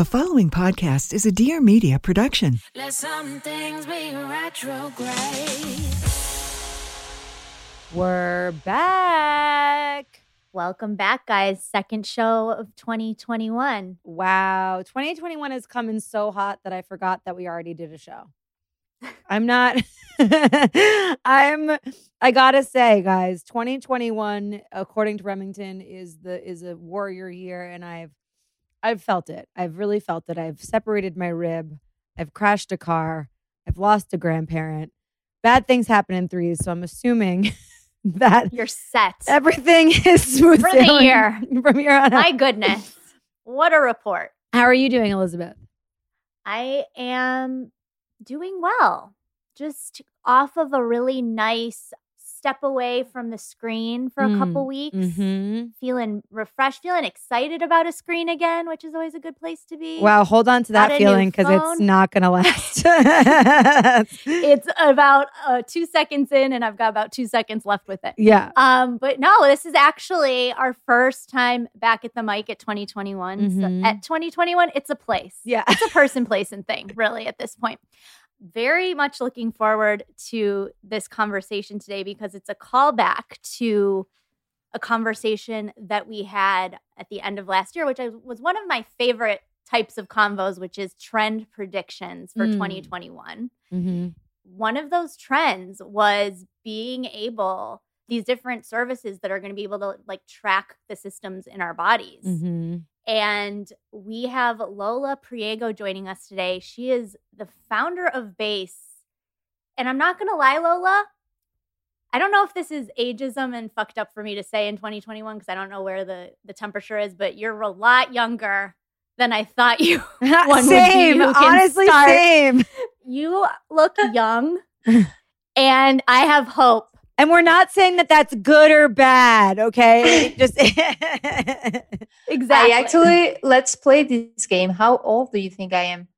The following podcast is a Dear Media production. Let some things be retrograde. We're back. Welcome back, guys. Second show of 2021. Wow. 2021 is coming so hot that I forgot that we already did a show. I'm not I'm I got to say guys, 2021 according to Remington is the is a warrior year and I've I've felt it. I've really felt it. I've separated my rib. I've crashed a car. I've lost a grandparent. Bad things happen in threes, so I'm assuming that You're set everything is smooth for the year. from here on out. My goodness. What a report. How are you doing, Elizabeth? I am doing well. Just off of a really nice step away from the screen for a Mm, couple weeks. Mm-hmm. Feeling refreshed, feeling excited about a screen again, which is always a good place to be. Wow, hold on to that feeling because it's not going to last. It's about uh, two seconds in, and I've got about two seconds left with it. yeah. Um, but no, this is actually our first time back at the mic at 2021. Mhm. So at 2021, it's a place. Yeah. It's a person, place, and thing, really, at this point. Very much looking forward to this conversation today because it's a callback to a conversation that we had at the end of last year, which I, was one of my favorite types of convos, which is trend predictions for Mm. 2021 Mm-hmm. one of those trends was being able these different services that are going to be able to like track the systems in our bodies Mm-hmm. and we have lola priego joining us today she is the founder of base and i'm not going to lie lola i don't know if this is ageism and fucked up for me to say in 2021 because i don't know where the the temperature is but you're a lot younger than i thought you One would be same. Honestly, start. same. you look young and I have hope. And we're not saying that that's good or bad, okay? Just Exactly. I actually let's play this game. How old do you think I am?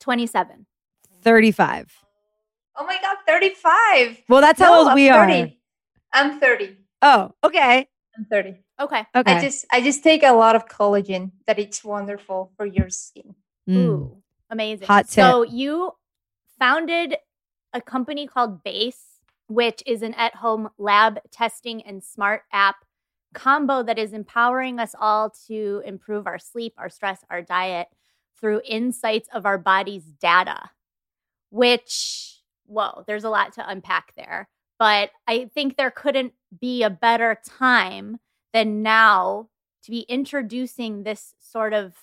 27. 35. Oh my god, 35. Well, that's how old I'm we 30. are. I'm 30. Oh, okay. I'm 30. Okay. Okay. I just I just take a lot of collagen that it's wonderful for your skin. Mm. Ooh, amazing. Hot tip. So you founded a company called Base, which is an at-home lab testing and smart app combo that is empowering us all to improve our sleep, our stress, our diet through insights of our body's data. Which, whoa, there's a lot to unpack there. But I think there couldn't be a better time than now to be introducing this sort of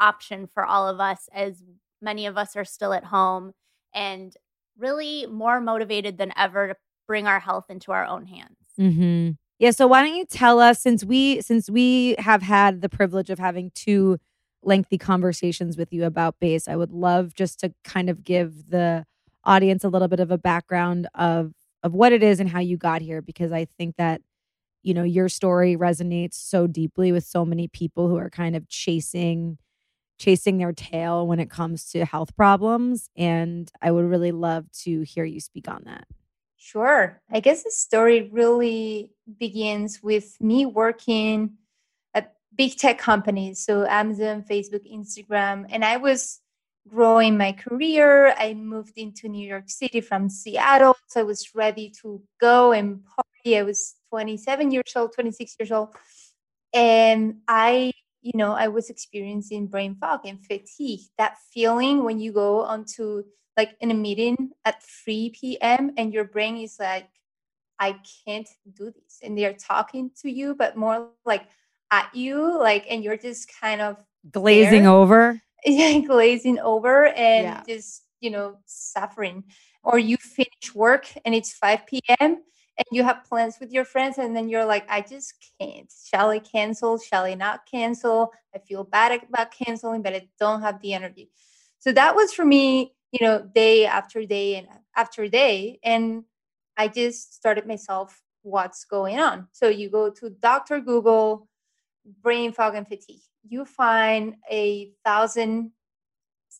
option for all of us as many of us are still at home and really more motivated than ever to bring our health into our own hands. Mm-hmm. Yeah. So why don't you tell us since we since we have had the privilege of having two lengthy conversations with you about base, I would love just to kind of give the audience a little bit of a background of of what it is and how you got here because I think that you know your story resonates so deeply with so many people who are kind of chasing chasing their tail when it comes to health problems and I would really love to hear you speak on that. Sure. I guess the story really begins with me working at big tech companies, so Amazon, Facebook, Instagram, and I was growing my career. I moved into New York City from Seattle, so I was ready to go and party. I was 27 years old, 26 years old, and I, you know, I was experiencing brain fog and fatigue. That feeling when you go onto like in a meeting at 3 p.m. and your brain is like, I can't do this. And they're talking to you, but more like at you, like, and you're just kind of Glazing There. over. Yeah, glazing over and Yeah. just, you know, suffering. Or you finish work and it's 5 p.m. and you have plans with your friends, and then you're like, I just can't. Shall I cancel? Shall I not cancel? I feel bad about canceling, but I don't have the energy. So that was for me, you know, day after day and after day. And I just started myself what's going on. So you go to Dr. Google, brain fog and fatigue. You find a thousand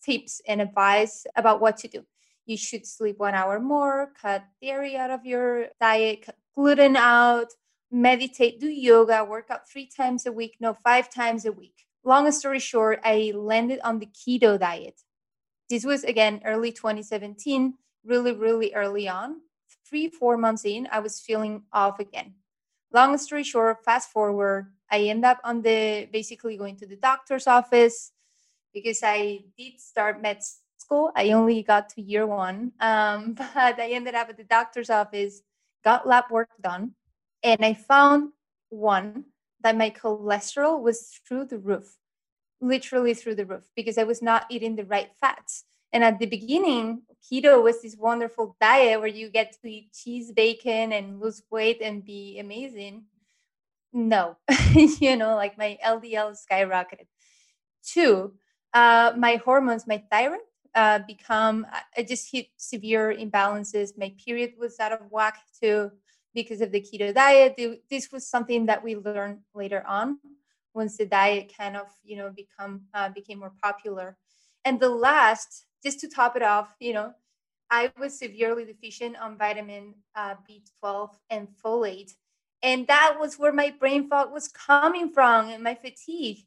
tips and advice about what to do. You should sleep one hour more, cut dairy out of your diet, cut gluten out, meditate, do yoga, work out three times a week, no, five times a week. long story short, I landed on the keto diet. This was again early 2017, really, really early on. Three, four months in, I was feeling off again. Long story short, fast forward, I end up on the basically going to the doctor's office because I did start med school. I only got to year one, um, but I ended up at the doctor's office, got lab work done, and I found one that my cholesterol was through the roof, literally through the roof, because I was not eating the right fats. And at the beginning, keto was this wonderful diet where you get to eat cheese, bacon, and lose weight and be amazing. No, you know, like my LDL skyrocketed. Two, uh, my hormones, my thyroid, uh, become. I just hit severe imbalances. My period was out of whack too because of the keto diet. This was something that we learned later on once the diet kind of you know become uh, became more popular. And the last, just to top it off, you know, I was severely deficient on vitamin uh, B12 and folate. And that was where my brain fog was coming from and my fatigue.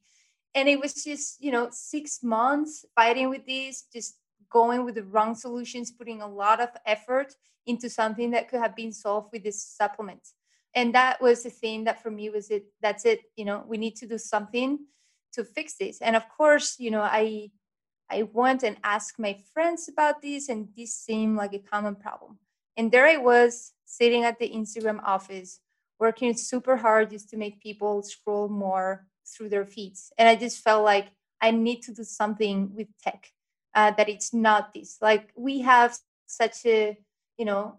And it was just, you know, six months fighting with this, just going with the wrong solutions, putting a lot of effort into something that could have been solved with this supplement. And that was the thing that for me was it, that's it, you know, we need to do something to fix this. And of course, you know, I I went and asked my friends about this, and this seemed like a common problem. And there I was sitting at the Instagram office, working super hard just to make people scroll more through their feeds. And I just felt like I need to do something with tech uh, that it's not this. Like we have such a, you know,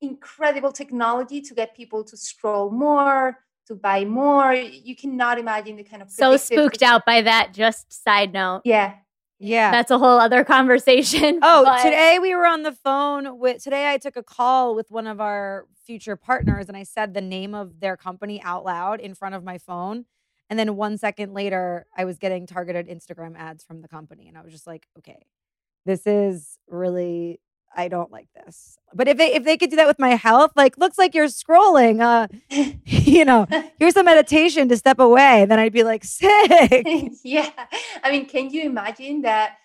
incredible technology to get people to scroll more, to buy more. You cannot imagine the kind of so spooked out by that. Just side note. Yeah. Yeah. That's a whole other conversation. Oh, but- today we were on the phone with today I took a call with one of our future partners and I said the name of their company out loud in front of my phone. And then one second later, I was getting targeted Instagram ads from the company. And I was just like, okay, this is really I don't like this. But if they if they could do that with my health, like looks like you're scrolling, uh, you know, here's a meditation to step away, then I'd be like sick. yeah. I mean, can you imagine that?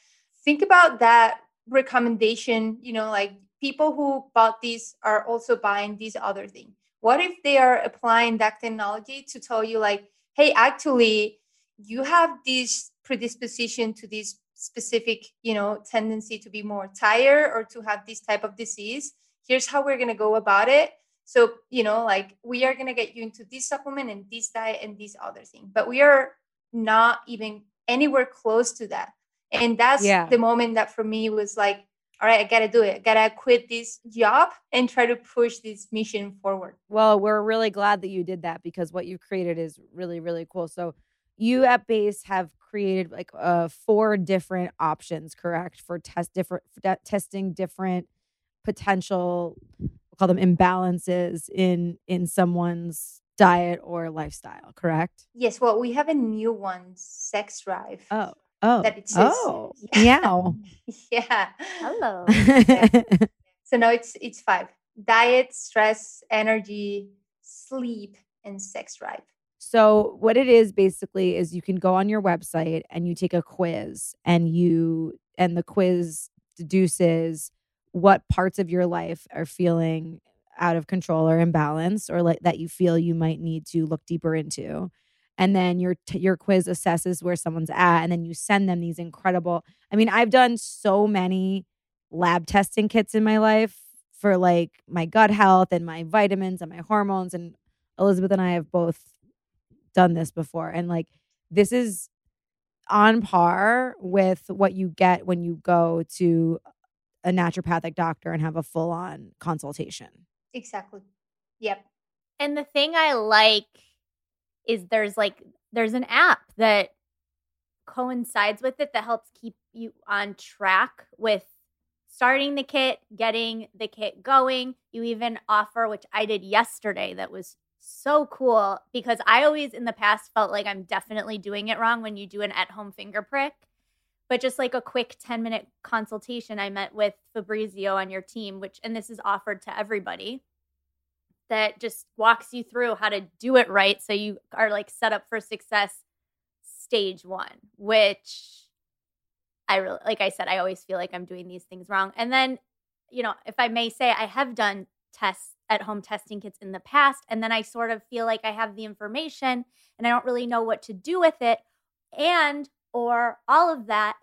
Think about that recommendation, you know, like people who bought these are also buying this other thing. What if they are applying that technology to tell you, like, hey, actually, you have this predisposition to this specific you know tendency to be more tired or to have this type of disease. Here's how we're going to go about it. So you know like we are going to get you into this supplement and this diet and this other thing but we are not even anywhere close to that. And that's Yeah. the moment that for me was like all right i gotta do it i gotta quit this job and try to push this mission forward Well, we're really glad that you did that because what you've created is really, really cool. So, you at Base have created like uh, four different options, correct, for test different for testing different potential, we'll call them imbalances in in someone's diet or lifestyle, correct? yes well we have a new one sex drive Oh, oh, that it says oh, Yeah. yeah Hello. So now it's it's five: diet, stress, energy, sleep, and sex drive. So what it is basically is you can go on your website and you take a quiz and you and the quiz deduces what parts of your life are feeling out of control or imbalanced or like that you feel you might need to look deeper into. And then your t- your quiz assesses where someone's at and then you send them these incredible I mean I've done so many lab testing kits in my life for like my gut health and my vitamins and my hormones and Elizabeth and I have both done this before and like this is on par with what you get when you go to a naturopathic doctor and have a full on consultation. Exactly. Yep. And the thing I like is there's like there's an app that coincides with it that helps keep you on track with starting the kit, getting the kit going. You even offer which I did yesterday that was so cool because I always in the past felt like I'm definitely doing it wrong when you do an at-home finger prick. But just like a quick 10 minute consultation, I met with Fabrizio on your team, which, and this is offered to everybody that just walks you through how to do it right so you are like set up for success stage one, which I really, like I said, I always feel like I'm doing these things wrong. And then, you know, if I may say, I have done tests at home testing kits in the past. And then I sort of feel like I have the information and I don't really know what to do with it. And, or all of that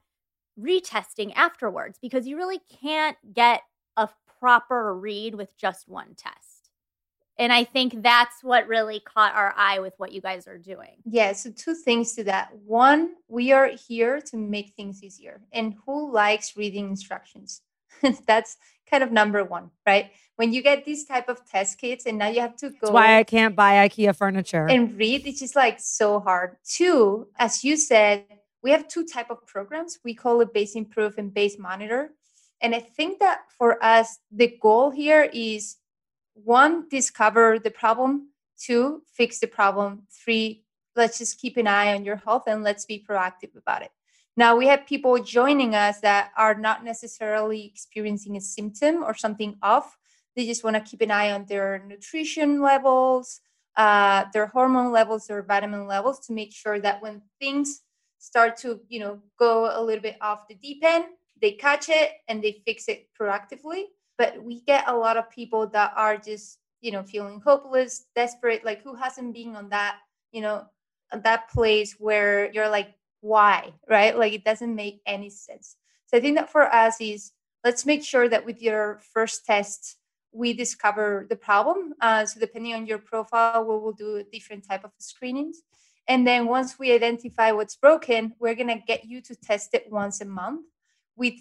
retesting afterwards, because you really can't get a proper read with just one test. And I think that's what really caught our eye with what you guys are doing. Yeah, so two things to that. One, we are here to make things easier. And who likes reading instructions? that's kind of number one, right? When you get these type of test kits and now you have to go That's why I can't buy IKEA furniture. and read, it's just like so hard. Two, as you said, we have two type of programs. We call it base improve and base monitor. And I think that for us, the goal here is one, discover the problem, two, fix the problem, three, let's just keep an eye on your health and let's be proactive about it. Now, we have people joining us that are not necessarily experiencing a symptom or something off. They just want to keep an eye on their nutrition levels, uh, their hormone levels, their vitamin levels to make sure that when things start to, you know, go a little bit off the deep end, they catch it and they fix it proactively but we get a lot of people that are just you know feeling hopeless desperate like who hasn't been on that you know that place where you're like why? Right? Like it doesn't make any sense. So i think that for us is let's make sure that with your first test we discover the problem uh, so depending on your profile we will do a different type of screenings. And then once we identify what's broken we're going to get you to test it once a month with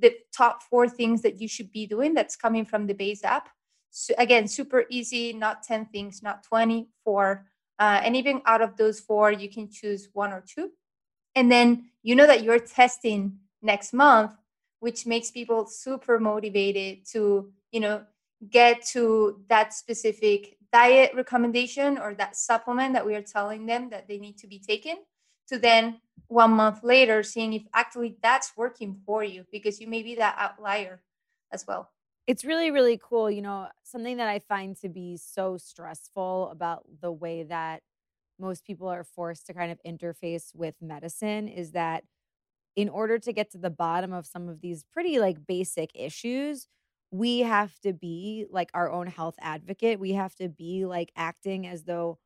the top four things that you should be doing that's coming from the base app. So again super easy not 10 things not 24 uh, and even out of those four you can choose one or two. And then you know that you're testing next month which makes people super motivated to you know get to that specific diet recommendation or that supplement that we are telling them that they need to be taken to then one month later seeing if actually that's working for you because you may be that outlier as well. It's really really cool you know something that i find to be so stressful about the way that most people are forced to kind of interface with medicine is that in order to get to the bottom of some of these pretty like basic issues we have to be like our own health advocate. We have to be like acting as though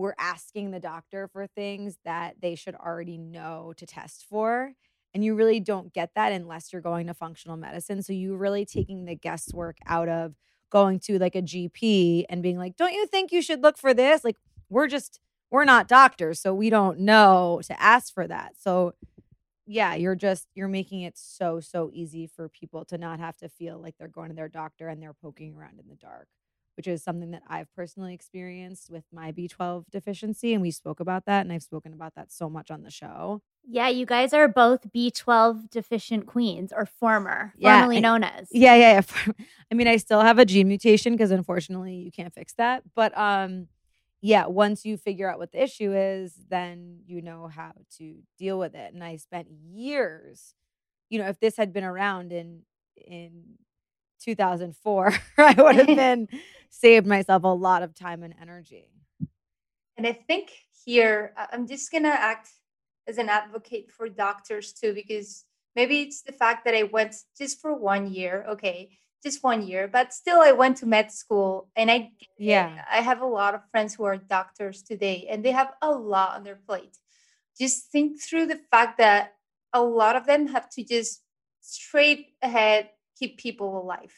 we're asking the doctor for things that they should already know to test for. And you really don't get that unless you're going to functional medicine. So you're really taking the guesswork out of going to like a GP and being like, don't you think you should look for this? Like, we're just, we're not doctors. So we don't know to ask for that. So yeah, you're just, you're making it so, so easy for people to not have to feel like they're going to their doctor and they're poking around in the dark which is something that I've personally experienced with my B12 deficiency. And we spoke about that. And I've spoken about that so much on the show. Yeah, you guys are both B12 deficient queens or former, Yeah, formerly I- known as. Yeah, yeah, yeah. I mean, I still have a gene mutation because unfortunately you can't fix that. But um, yeah, once you figure out what the issue is, then you know how to deal with it. And I spent years, you know, if this had been around in in 2004, I would have been saved myself a lot of time and energy. And I think here, I'm just going to act as an advocate for doctors too, because maybe it's the fact that I went just for one year. Okay. Just one year, but still, I went to med school and I, Yeah. I have a lot of friends who are doctors today and they have a lot on their plate. Just think through the fact that a lot of them have to just straight ahead keep people alive.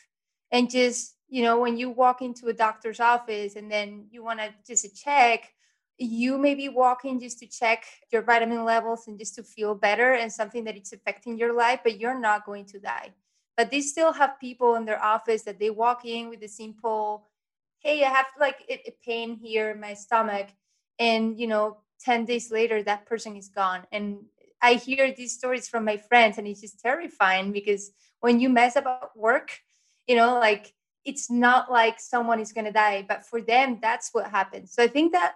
And just you know when you walk into a doctor's office and then you want to just check you may be walking just to check your vitamin levels and just to feel better and something that it's affecting your life but you're not going to die. But they still have people in their office that they walk in with a simple hey i have like a, pain here in my stomach and you know 10 days later that person is gone. And i hear these stories from my friends and it's just terrifying because when you mess up at work you know like it's not like someone is going to die but for them that's what happens so i think that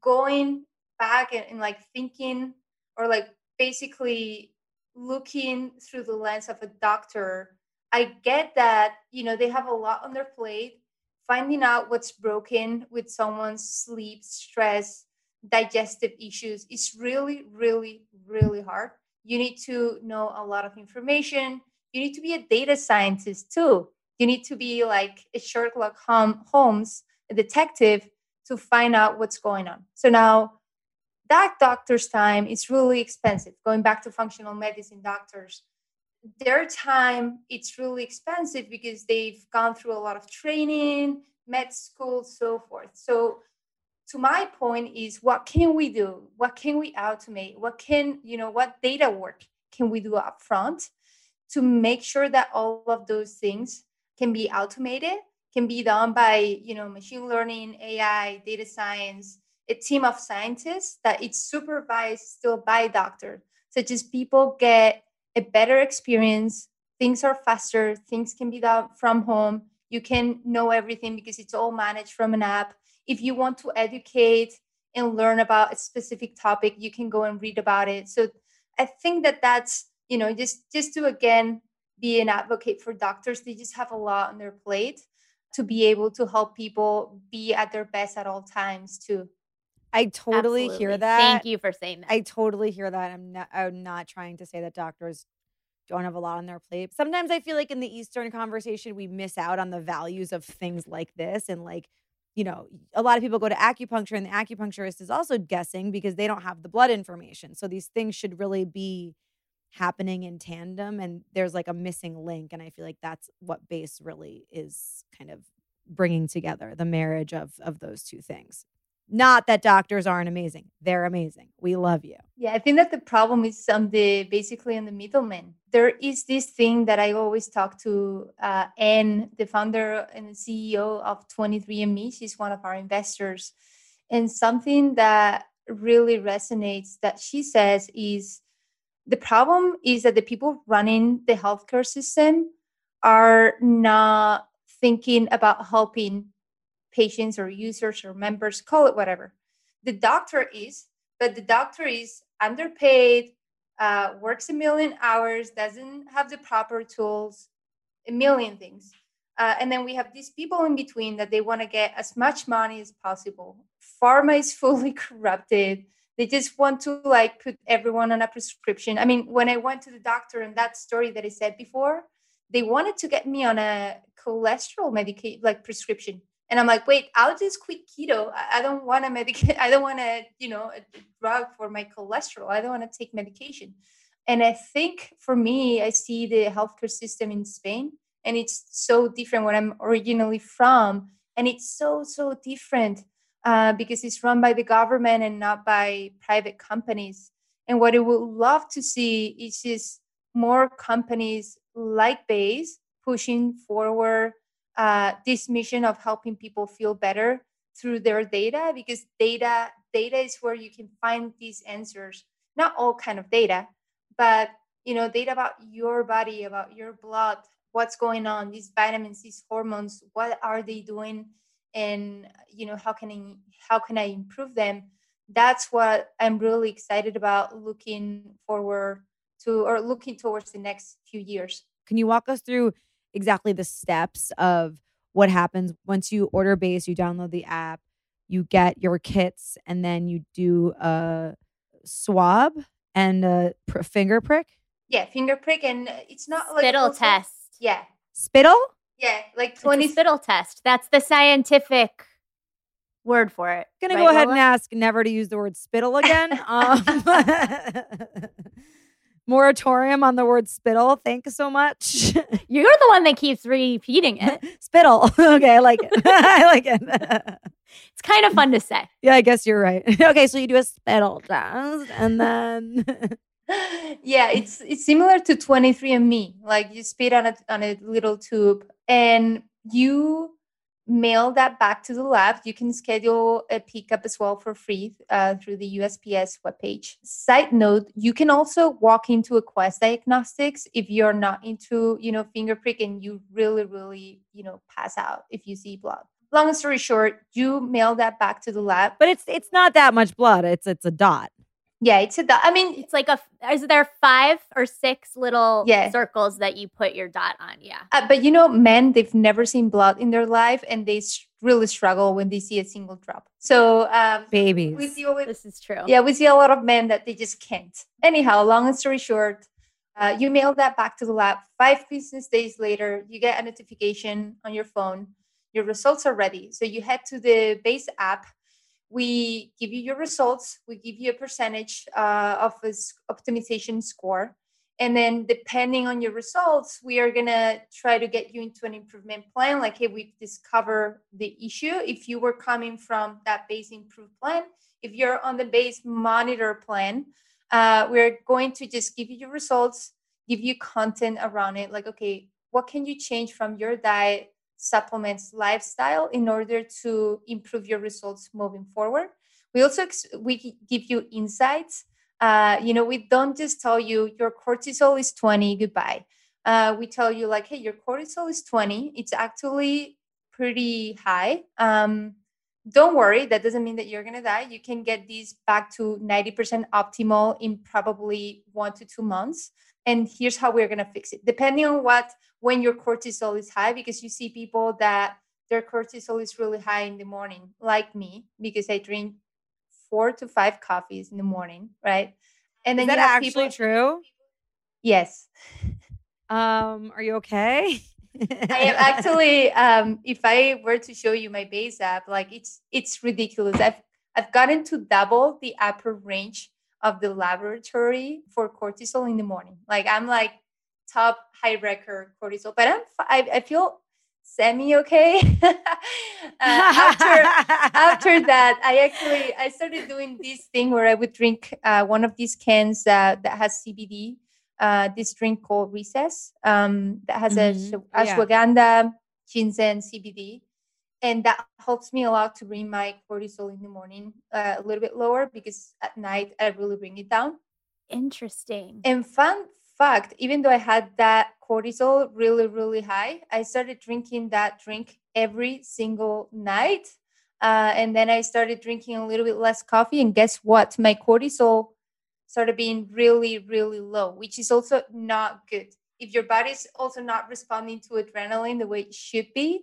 going back and, and like thinking or like basically looking through the lens of a doctor i get that you know they have a lot on their plate finding out what's broken with someone's sleep stress digestive issues is really, really, really hard. You need to know a lot of information. You need to be a data scientist too. You need to be like a Sherlock Holmes, a detective to find out what's going on. So now that doctor's time is really expensive. Going back to functional medicine doctors, their time it's really expensive because they've gone through a lot of training, med school, so forth. So to my point is what can we do? What can we automate? What can, you know, what data work can we do up front to make sure that all of those things can be automated, can be done by, you know, machine learning, AI, data science, a team of scientists that it's supervised still by doctor. So just people get a better experience. Things are faster. Things can be done from home. You can know everything because it's all managed from an app. If you want to educate and learn about a specific topic, you can go and read about it. So I think that that's you know just just to again be an advocate for doctors. They just have a lot on their plate to be able to help people be at their best at all times too. I totally Absolutely. hear that. Thank you for saying that. I totally hear that. I'm not I'm not trying to say that doctors don't have a lot on their plate. Sometimes I feel like in the Eastern conversation, we miss out on the values of things like this. And like, you know, a lot of people go to acupuncture and the acupuncturist is also guessing because they don't have the blood information. So these things should really be happening in tandem and there's like a missing link. And I feel like that's what base really is kind of bringing together the marriage of of those two things. Not that doctors aren't amazing. They're amazing. We love you. Yeah, I think that the problem is on the basically on the middleman. There is this thing that I always talk to uh, Anne, the founder and the CEO of 23andMe. She's one of our investors, and something that really resonates that she says is the problem is that the people running the healthcare system are not thinking about helping patients or users or members, call it whatever. The doctor is, but the doctor is underpaid, uh, works a million hours, doesn't have the proper tools, a million things. Uh, and then we have these people in between that they want to get as much money as possible. Pharma is fully corrupted. They just want to like put everyone on a prescription. I mean, when I went to the doctor and that story that I said before, they wanted to get me on a cholesterol medication like prescription. And i'm like wait i'll just quit keto. I, don't want to medicate i don't want to you know a drug for my cholesterol. I don't want to take medication. And i think for me i see the healthcare system in spain and it's so different where i'm originally from. And it's so so different uh, because it's run by the government and not by private companies. And what i would love to see is just more companies like base pushing forward uh, this mission of helping people feel better through their data because data data is where you can find these answers. Not all kind of data but you know data about your body about your blood what's going on these vitamins these hormones what are they doing and you know how can i how can i improve them that's what i'm really excited about looking forward to or looking towards the next few years Can you walk us through exactly the steps of what happens once you order base, you download the app, you get your kits, and then you do a swab and a pr- finger prick? yeah finger prick and it's not like spittle test. yeah Spittle? Yeah like It's 20 a spittle test. That's the scientific word for it. Gonna right, go ahead Lola? and ask never to use the word spittle again. um, moratorium on the word spittle. Thank you so much. You're the one that keeps repeating it. spittle. okay, I like it. I like it. It's kind of fun to say. yeah, I guess you're right. okay, so you do a spittle test and then yeah it's it's similar to 23andme like you spit on a on a little tube and you mail that back to the lab you can schedule a pickup as well for free uh, through the usps webpage side note you can also walk into a quest diagnostics if you're not into you know finger prick and you really really you know pass out if you see blood long story short you mail that back to the lab but it's it's not that much blood. It's it's a dot. Yeah, it's a dot. I mean, It's like a. Is there five or six little Yeah. circles that you put your dot on? Yeah. uh, but you know, men they've never seen blood in their life, and they s- really struggle when they see a single drop. So um, Babies. we deal with This is true. yeah, we see a lot of men that they just can't. Anyhow, long story short, uh, you mail that back to the lab. Five business days later, you get a notification on your phone. Your results are ready. So you head to the base app. We give you your results. We give you a percentage uh, of a s- optimization score. And then, depending on your results, we are going to try to get you into an improvement plan. Like, hey, we've discovered the issue. If you were coming from that base improved plan, if you're on the base monitor plan, uh, we're going to just give you your results, give you content around it. Like, okay, what can you change from your diet, supplements, lifestyle in order to improve your results moving forward? We also ex- we give you insights. Uh, you know, we don't just tell you your cortisol is 20, goodbye. Uh, we tell you like, hey, your cortisol is 20. It's actually pretty high. Um, don't worry that doesn't mean that you're going to die. You can get these back to 90% optimal in probably one to two months. And here's how we're going to fix it. Depending on what when your cortisol is high because you see people that their cortisol is really high in the morning like me because i drink four to five coffees in the morning right? And Is then that you have actually people true? yes. Um, are you okay? I am actually um if I were to show you my base app, like it's it's ridiculous. I've I've gotten to double the upper range of the laboratory for cortisol in the morning. Like I'm like top high record cortisol, but I'm I, I feel semi okay. uh, after after that, I actually I started doing this thing where I would drink uh, one of these cans uh, that has CBD. Uh, this drink called Recess um, that has a Mhm. sh- Yeah. ginseng, CBD, and that helps me a lot to bring my cortisol in the morning uh, a little bit lower because at night I really bring it down. Interesting. And fun fact, even though I had that cortisol really, really high, I started drinking that drink every single night. Uh, and then I started drinking a little bit less coffee. And guess what? My cortisol started being really, really low, which is also not good. If your body's also not responding to adrenaline the way it should be,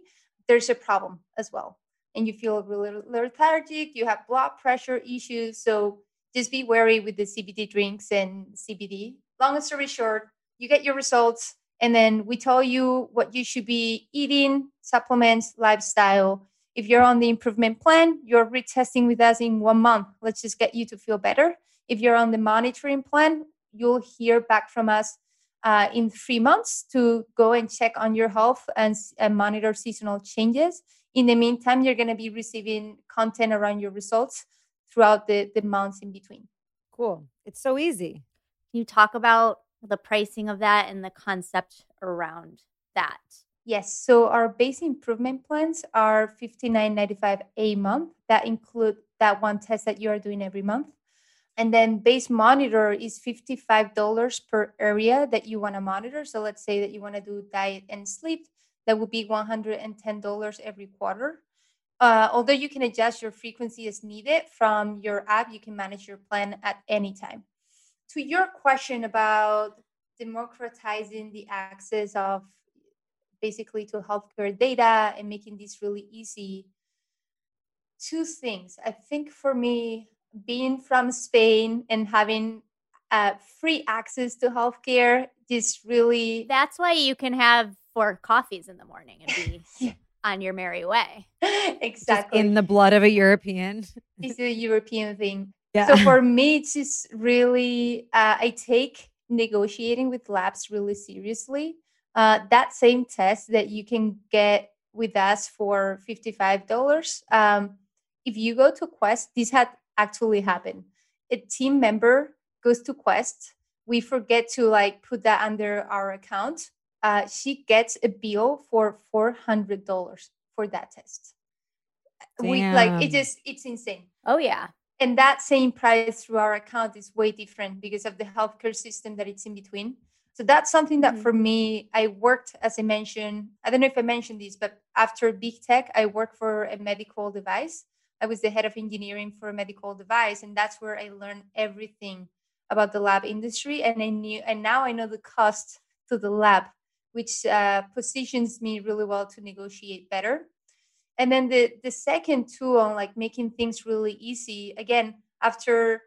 there's a problem as well. And you feel really lethargic, you have blood pressure issues. So just be wary with the CBD drinks and CBD. Long story short, you get your results, and then we tell you what you should be eating, supplements, lifestyle. If you're on the improvement plan, you're retesting with us in one month. Let's just get you to feel better. If you're on the monitoring plan, you'll hear back from us uh, in three months to go and check on your health and, and monitor seasonal changes. In the meantime, you're going to be receiving content around your results throughout the, the months in between. cool. It's so easy. Can you talk about the pricing of that and the concept around that? Yes, so our base improvement plans are $59.95 a month. That include that one test that you are doing every month. And then base monitor is $55 per area that you want to monitor. So let's say that you want to do diet and sleep, that would be $110 every quarter. Uh, although you can adjust your frequency as needed from your app, you can manage your plan at any time. To your question about democratizing the access of basically to healthcare data and making this really easy, two things. I think for me, being from Spain and having uh, free access to healthcare just really That's why you can have four coffees in the morning and be Yeah. on your merry way. Just exactly in the blood of a European. it's a European thing. Yeah. So for me, it's just really uh, I take negotiating with labs really seriously. Uh, that same test that you can get with us for fifty-five dollars. Um, if you go to Quest, this had actually happen. A team member goes to Quest. We forget to like put that under our account. Uh, she gets a bill for four hundred dollars for that test. We like it just it's insane Oh yeah. and that same price through our account is way different because of the healthcare system that it's in between so that's something that Mhm. for me i worked as i mentioned i don't know if i mentioned this but after big tech i worked for a medical device I was the head of engineering for a medical device, and that's where I learned everything about the lab industry. And I knew, and now I know the cost to the lab, which uh, positions me really well to negotiate better. And then the the second tool on like making things really easy. Again, after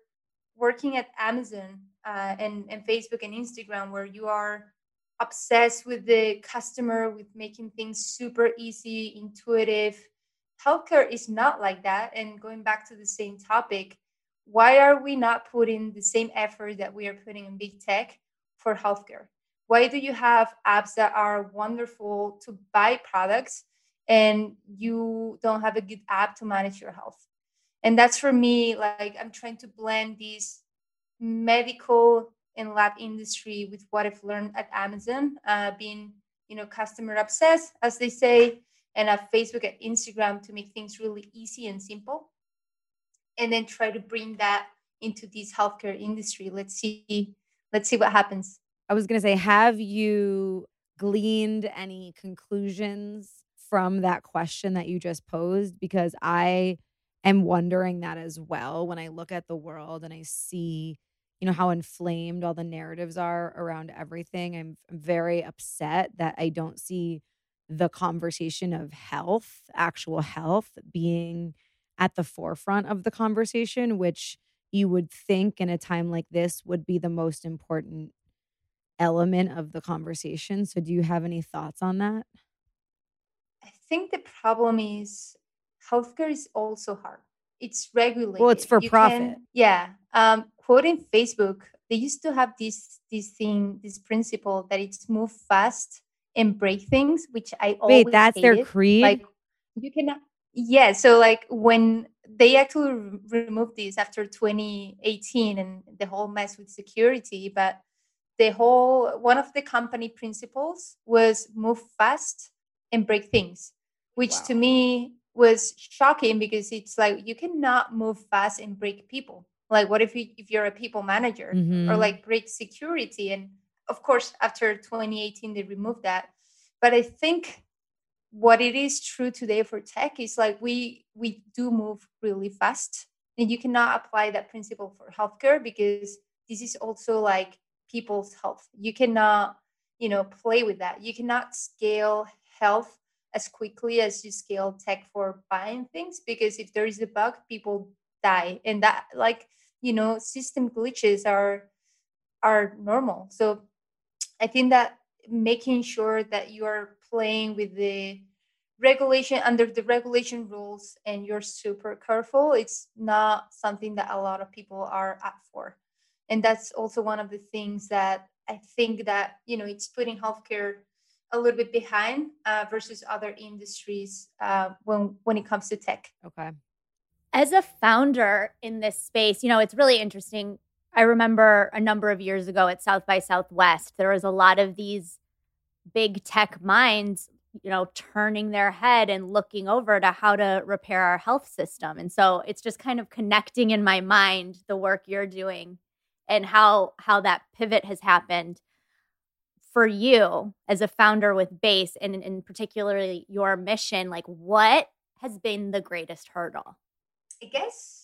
working at Amazon uh, and and Facebook and Instagram, where you are obsessed with the customer, with making things super easy, intuitive. Healthcare is not like that. And going back to the same topic, why are we not putting the same effort that we are putting in big tech for healthcare? Why do you have apps that are wonderful to buy products and you don't have a good app to manage your health? And that's for me, like I'm trying to blend these medical and lab industry with what I've learned at Amazon, uh, being you know customer obsessed, as they say, and at Facebook and Instagram to make things really easy and simple, and then try to bring that into this healthcare industry. Let's see, let's see what happens. I was gonna say, have you gleaned any conclusions from that question that you just posed? Because I am wondering that as well when I look at the world and I see you know how inflamed all the narratives are around everything i'm very upset that i don't see the conversation of health actual health being at the forefront of the conversation which you would think in a time like this would be the most important element of the conversation. So do you have any thoughts on that? I think the problem is healthcare is also hard. It's regulated well it's for You profit. Can- yeah. Um, quoting Facebook, they used to have this this thing, this principle that it's move fast and break things, which I always wait that's their creed Like you cannot. Yeah, so like when they actually re- removed this after 2018 and the whole mess with security, but the whole one of the company principles was move fast and break things, which to me was shocking because it's like you cannot move fast and break people. Like what if you if you're a people manager or Mhm. like break security? And of course, after 2018, they removed that. But I think what it is true today for tech is like we we do move really fast and you cannot apply that principle for healthcare because this is also like people's health. You cannot you know play with that. You cannot scale health as quickly as you scale tech for buying things because if there is a bug people die. And that like you know system glitches are are normal. So i think that making sure that you are playing with the regulation under the regulation rules and you're super careful it's not something that a lot of people are up for and that's also one of the things that i think that you know it's putting healthcare a little bit behind uh, versus other industries uh, when when it comes to tech okay as a founder in this space, you know, it's really interesting. I remember a number of years ago at South by Southwest, there was a lot of these big tech minds, you know, turning their head and looking over to how to repair our health system. And so it's just kind of connecting in my mind the work you're doing and how how that pivot has happened for you as a founder with base and in particularly your mission like what has been the greatest hurdle i guess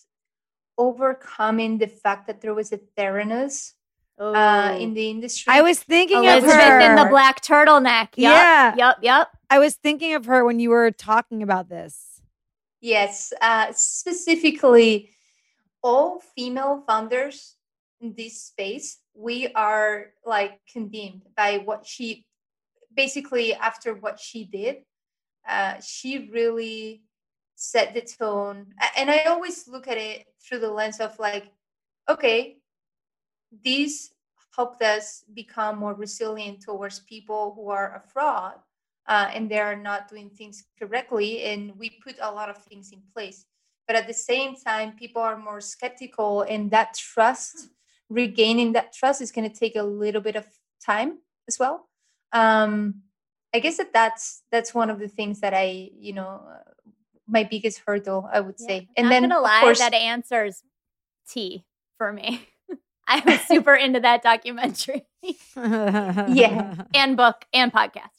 overcoming the fact that there was a theranos uh, in the industry i was thinking of her in the black turtleneck. Yep, Yeah. Yep. Yep. i was thinking of her when you were talking about this Yes, uh, specifically, all female founders in this space, we are like condemned by what she basically after what she did. Uh, she really set the tone, and I always look at it through the lens of like, okay, these helped us become more resilient towards people who are a fraud uh, and they are not doing things correctly. And we put a lot of things in place. But at the same time, people are more skeptical, and that trust, regaining that trust, is going to take a little bit of time as well. Um, I guess that that's that's one of the things that I, you know, my biggest hurdle, I would Yeah. say. And Not then, gonna of lie, course, that answers T for me. I was super into that documentary Yeah. and book and podcast.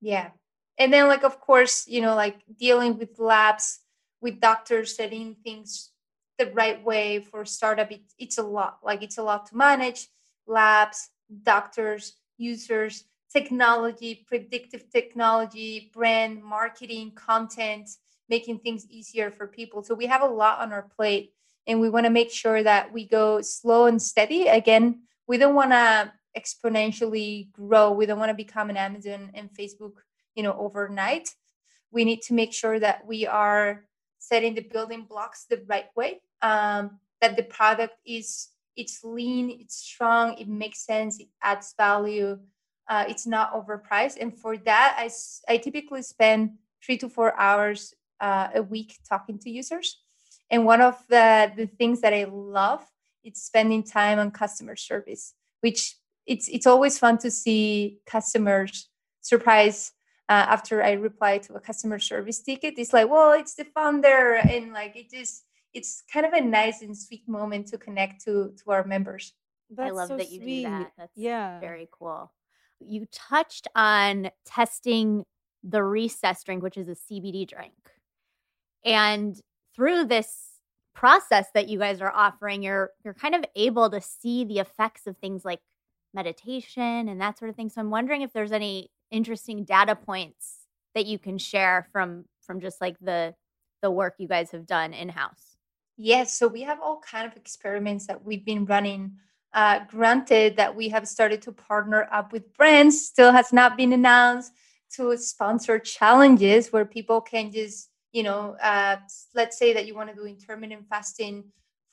Yeah. And then like of course, you know, like dealing with labs with doctors setting things the right way for startup it, it's a lot like it's a lot to manage labs doctors users technology predictive technology brand marketing content making things easier for people. So we have a lot on our plate and we want to make sure that we go slow and steady. Again we don't want to exponentially grow. We don't want to become an amazon and facebook you know overnight. We need to make sure that we are setting the building blocks the right way um, that the product is it's lean it's strong it makes sense it adds value uh, it's not overpriced. And for that I, I typically spend three to four hours uh, a week talking to users and one of the, the things that i love is spending time on customer service which it's it's always fun to see customers surprise uh, after I reply to a customer service ticket. It's like, well, it's the founder, and like it is. it's kind of a nice and sweet moment to connect to to our members. I love so that you sweet. do that. That's yeah. very cool. You touched on testing the recess drink, which is a CBD drink. And through this process that you guys are offering, you're you're kind of able to see the effects of things like meditation and that sort of thing. So I'm wondering if there's any interesting data points that you can share from from just like the the work you guys have done in house. Yes, so we have all kind of experiments that we've been running. Uh, granted that we have started to partner up with brands, still has not been announced to sponsor challenges where people can just, you know, uh, let's say that you want to do intermittent fasting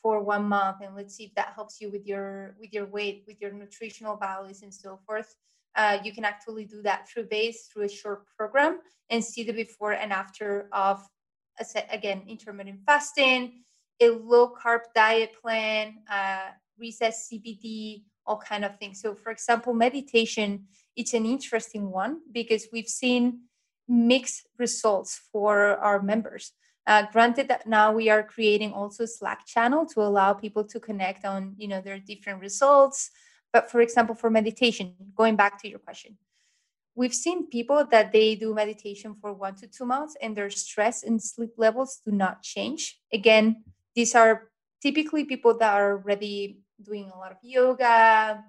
for one month, and let's see if that helps you with your with your weight, with your nutritional values, and so forth. Uh, you can actually do that through base through a short program and see the before and after of again intermittent fasting a low carb diet plan, uh, recess CBD, all kind of things. So, for example, meditation, it's an interesting one because we've seen mixed results for our members. Uh, granted that now we are creating also Slack channel to allow people to connect on you know their different results. But for example, for meditation, going back to your question, we've seen people that they do meditation for one to two months and their stress and sleep levels do not change. Again, these are typically people that are already doing a lot of yoga,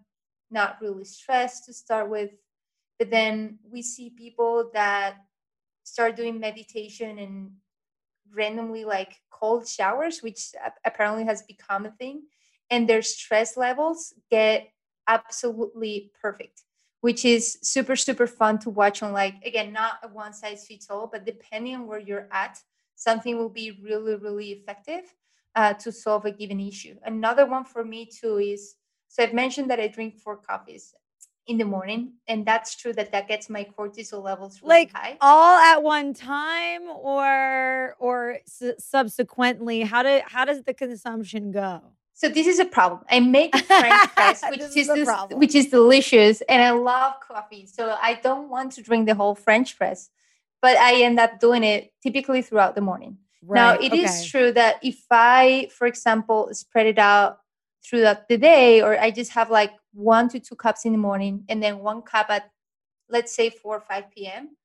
not really stressed to start with. But then we see people that start doing meditation and randomly like cold showers, which apparently has become a thing, and their stress levels get absolutely perfect, which is super, super fun to watch on like, again, not a one size fits all, but depending on where you're at, something will be really, really effective uh, to solve a given issue. Another one for me too is so I've mentioned that I drink four coffees in the morning, and that's true that that gets my cortisol levels really like high. all at one time or or s- subsequently how do how does the consumption go So this is a problem. I make French press, which is, is this- which is delicious, and I love coffee. So I don't want to drink the whole French press, but I end up doing it typically throughout the morning. Now, Right, it is okay. true that if I, for example, spread it out throughout the day, or I just have like one to two cups in the morning and then one cup at, let's say, 4 or 5 p.m.,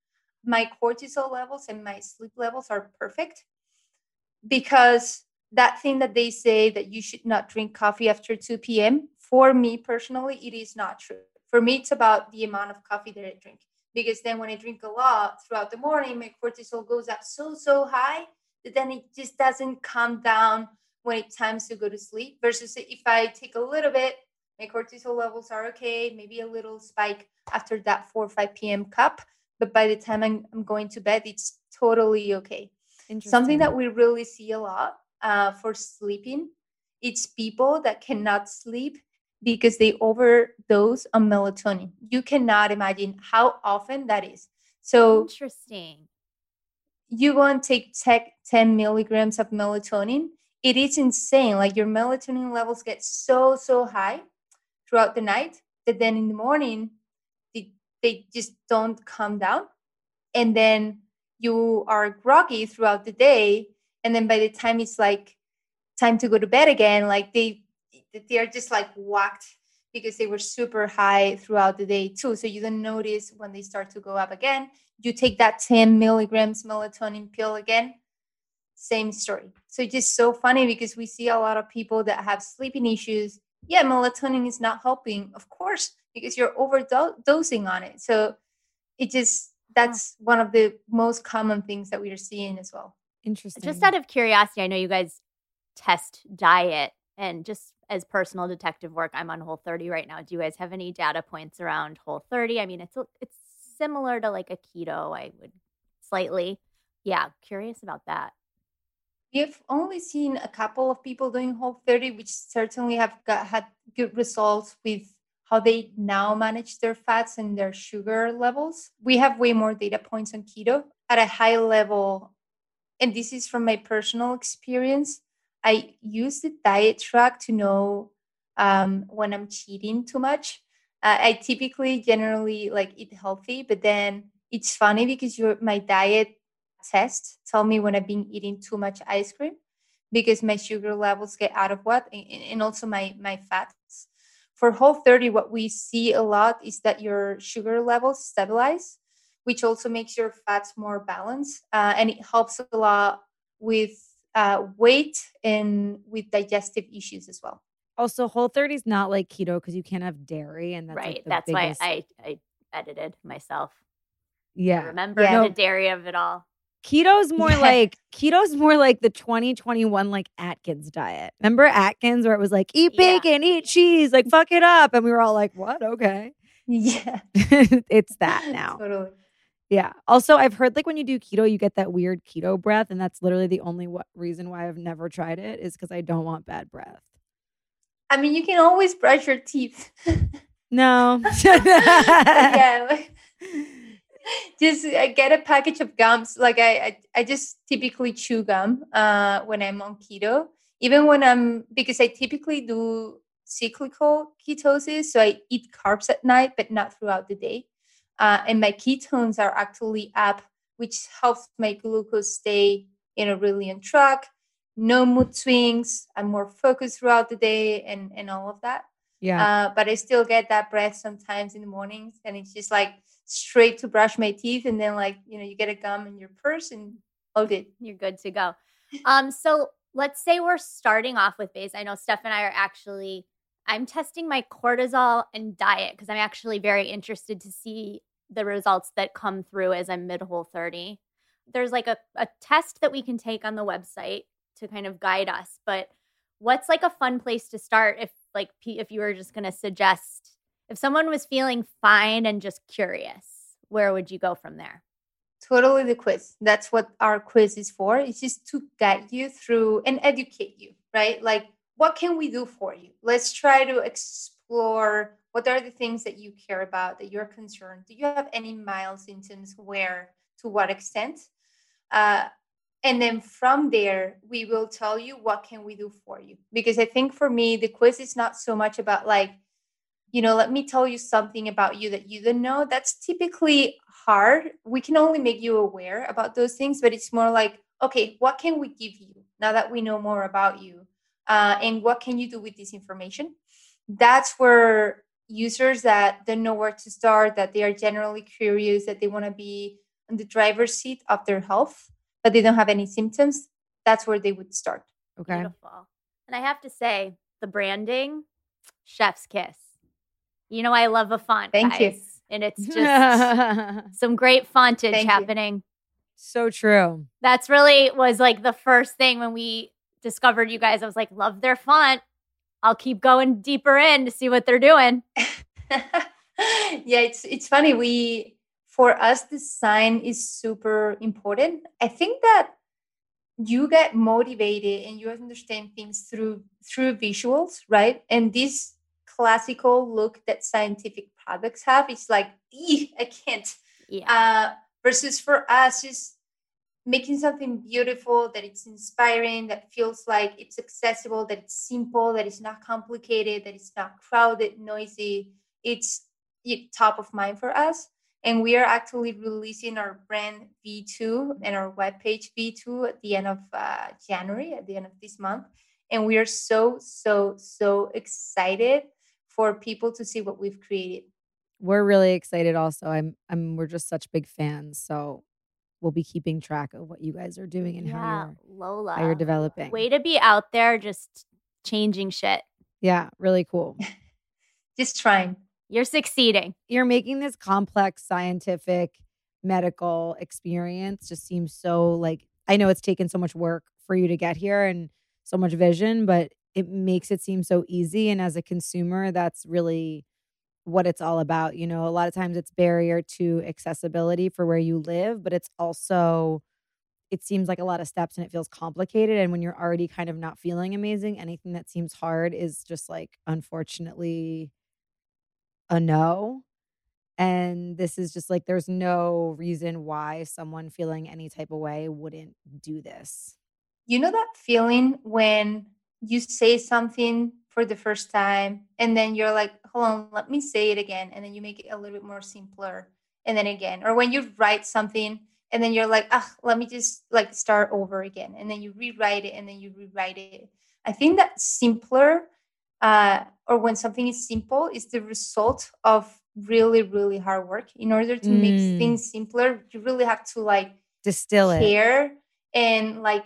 my cortisol levels and my sleep levels are perfect because that thing that they say that you should not drink coffee after 2 p.m., for me personally, it is not true. For me, it's about the amount of coffee that I drink. Because then when I drink a lot throughout the morning, my cortisol goes up so, so high that then it just doesn't come down when it's time to go to sleep. Versus if I take a little bit, my cortisol levels are okay, maybe a little spike after that 4 or 5 p.m. cup. But by the time I'm, I'm going to bed, it's totally okay. Something that we really see a lot uh, for sleeping, it's people that cannot sleep because they overdose on melatonin. You cannot imagine how often that is. So Interesting. you go and take tech 10 milligrams of melatonin it is insane like your melatonin levels get so so high throughout the night that then in the morning they, they just don't come down and then you are groggy throughout the day and then by the time it's like time to go to bed again like they they are just like whacked because they were super high throughout the day too so you don't notice when they start to go up again you take that 10 milligrams melatonin pill again same story. So it's just so funny because we see a lot of people that have sleeping issues. Yeah, melatonin is not helping, of course, because you're overdosing on it. So it just that's oh. one of the most common things that we are seeing as well. Interesting. Just out of curiosity, I know you guys test diet and just as personal detective work, I'm on Whole 30 right now. Do you guys have any data points around Whole 30? I mean, it's it's similar to like a keto, I would slightly. Yeah, curious about that. We've only seen a couple of people doing Whole 30, which certainly have got, had good results with how they now manage their fats and their sugar levels. We have way more data points on keto at a high level. And this is from my personal experience. I use the diet track to know um, when I'm cheating too much. Uh, I typically generally like eat healthy, but then it's funny because your my diet test tell me when I've been eating too much ice cream because my sugar levels get out of whack and, and also my my fats. For whole 30, what we see a lot is that your sugar levels stabilize, which also makes your fats more balanced. Uh, and it helps a lot with uh, weight and with digestive issues as well. Also, Whole 30 is not like keto because you can't have dairy, and that's right. Like That's biggest- why I, I edited myself. I yeah. remember Yeah. the dairy of it all. Keto's more Yeah. like keto's more like the 2021 like Atkins diet. Remember Atkins where it was like eat Yeah. bacon, eat cheese, like fuck it up, and we were all like, what? Okay, Yeah, it's that now. totally. Yeah. Also, I've heard like when you do keto, you get that weird keto breath, and that's literally the only reason why I've never tried it is because I don't want bad breath. I mean, you can always brush your teeth. No. yeah, just uh, get a package of gums. Like I, I, I just typically chew gum uh, when I'm on keto. Even when I'm because I typically do cyclical ketosis, so I eat carbs at night, but not throughout the day. Uh, and my ketones are actually up, which helps my glucose stay, you know, really on track. No mood swings. I'm more focused throughout the day, and and all of that yeah. uh, but I still get that breath sometimes in the mornings, and it's just like straight to brush my teeth, and then like you know you get a gum in your purse and good. You're good to go. Um, so let's say we're starting off with base. I know Steph and I are actually, I'm testing my cortisol and diet because I'm actually very interested to see the results that come through as I'm mid whole 30. There's like a, a test that we can take on the website to kind of guide us. But what's like a fun place to start if like if you were just going to suggest if someone was feeling fine and just curious, where would you go from there? Totally the quiz. That's what our quiz is for. It's just to guide you through and educate you, right? Like, what can we do for you? Let's try to explore what are the things that you care about, that you're concerned. Do you have any mild symptoms? Where, to what extent? Uh, and then from there, we will tell you what can we do for you. Because I think for me, the quiz is not so much about like, you know, let me tell you something about you that you don't know. That's typically hard. We can only make you aware about those things, but it's more like, okay, what can we give you now that we know more about you? Uh, and what can you do with this information? That's where users that don't know where to start, that they are generally curious, that they want to be in the driver's seat of their health, but they don't have any symptoms, that's where they would start. Okay. Beautiful. And I have to say, the branding, chef's kiss. You know, I love a font. Thank you. guys, And it's just some great fontage Thank you. happening. so true. That's really was like the first thing when we discovered you guys. I was like, love their font. I'll keep going deeper in to see what they're doing. yeah, it's it's funny. We for us design is super important. I think that you get motivated and you understand things through through visuals, right? And this classical look that scientific products have. It's like, I can't. Yeah. Uh, versus for us, just making something beautiful that it's inspiring, that feels like it's accessible, that it's simple, that it's not complicated, that it's not crowded, noisy. It's top of mind for us. And we are actually releasing our brand V2 and our webpage V2 at the end of uh, January, at the end of this month. And we are so, so, so excited for people to see what we've created. We're really excited also. I'm I'm we're just such big fans. So we'll be keeping track of what you guys are doing and how you're Lola. how you're developing. Way to be out there just changing shit. Yeah, really cool. Just trying. You're succeeding. You're making this complex scientific medical experience just seems so like I know it's taken so much work for you to get here and so much vision, but it makes it seem so easy and as a consumer that's really what it's all about. You know, a lot of times it's barrier to accessibility for where you live, but it's also it seems like a lot of steps and it feels complicated and when you're already kind of not feeling amazing, anything that seems hard is just like unfortunately a no. And this is just like there's no reason why someone feeling any type of way wouldn't do this. You know that feeling when you say something for the first time and then you're like, hold on, let me say it again. And then you make it a little bit more simpler. And then again, or when you write something and then you're like, ah, let me just like start over again. And then you rewrite it and then you rewrite it. I think that simpler uh, or when something is simple is the result of really, really hard work. In order to make Mm. things simpler, you really have to like Distill it. care and like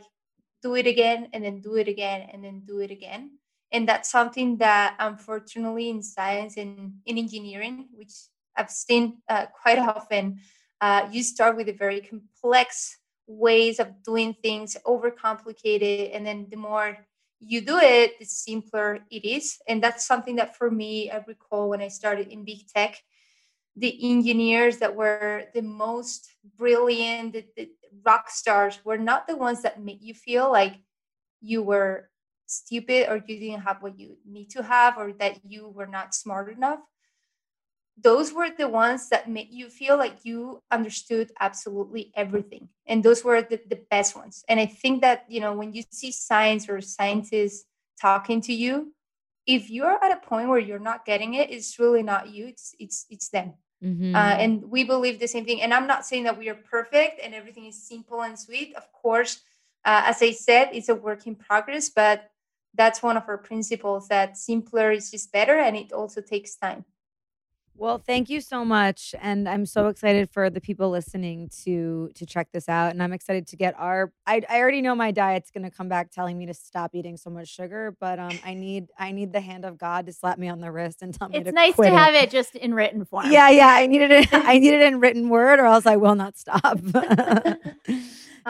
do it again and then do it again and then do it again. And that's something that unfortunately in science and in engineering which i've seen uh, quite often uh, you start with a very complex ways of doing things overcomplicated and then the more you do it the simpler it is. And that's something that for me i recall when i started in big tech the engineers that were the most brilliant, the, the rock stars, were not the ones that made you feel like you were stupid or you didn't have what you need to have or that you were not smart enough. Those were the ones that made you feel like you understood absolutely everything. And those were the, the best ones. And I think that, you know, when you see science or scientists talking to you, if you're at a point where you're not getting it, it's really not you, it's it's it's them. Mhm. uh, and we believe the same thing. And i'm not saying that we are perfect and everything is simple and sweet. Of course uh, as i said it's a work in progress but that's one of our principles that simpler is just better and it also takes time Well, thank you so much, and I'm so excited for the people listening to to check this out. And I'm excited to get our. I, I already know my diet's going to come back telling me to stop eating so much sugar, but um, I need I need the hand of God to slap me on the wrist and tell me. It's to nice to quit have it just in written form. Yeah, yeah, I needed it. I need it in written word, or else I will not stop.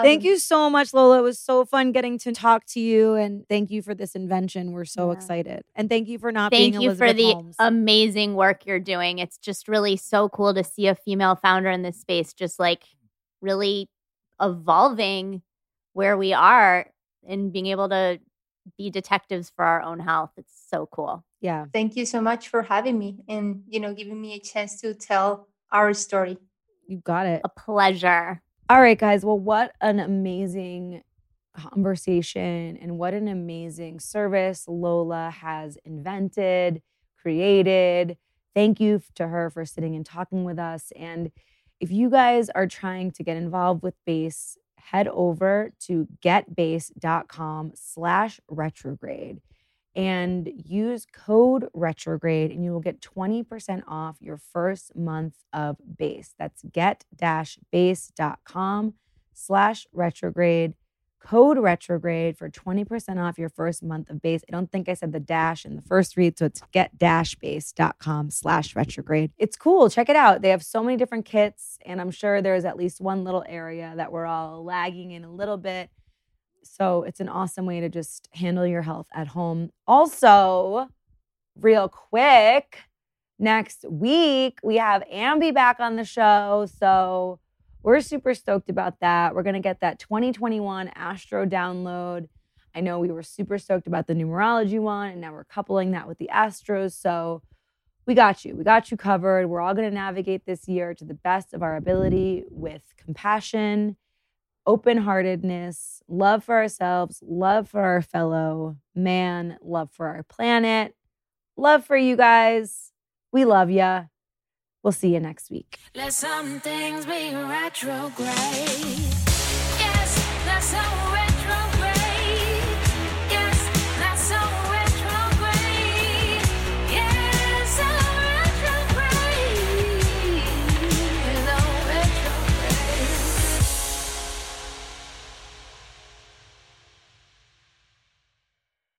Thank Um, you so much, Lola. It was so fun getting to talk to you, and thank you for this invention. We're so Yeah. excited, and thank you for not Thank being Thank you Elizabeth for the Holmes. amazing work you're doing. It's just really so cool to see a female founder in this space just like really evolving where we are and being able to be detectives for our own health. It's so cool. yeah, thank you so much for having me and you know giving me a chance to tell our story you got it. A pleasure. All right, guys. Well, what an amazing conversation and what an amazing service Lola has invented, created. Thank you to her for sitting and talking with us. And if you guys are trying to get involved with Base, head over to getbase.com slash retrograde and use code retrograde and you will get 20% off your first month of base. That's get-base.com slash retrograde. Code retrograde for 20% off your first month of base. I don't think i said the dash in the first read so it's get-base.com slash retrograde. It's cool. Check it out. They have so many different kits and i'm sure there's at least one little area that we're all lagging in a little bit so it's an awesome way to just handle your health at home. Also, real quick, next week we have Ambi back on the show. So we're super stoked about that. We're going to get that 2021 Astro download. I know we were super stoked about the numerology one, and now we're coupling that with the Astros. So we got you. We got you covered. We're all going to navigate this year to the best of our ability with compassion open heartedness, love for ourselves, love for our fellow man, love for our planet, love for you guys. We love ya. We'll see you next week. Let some things be retrograde. Yes,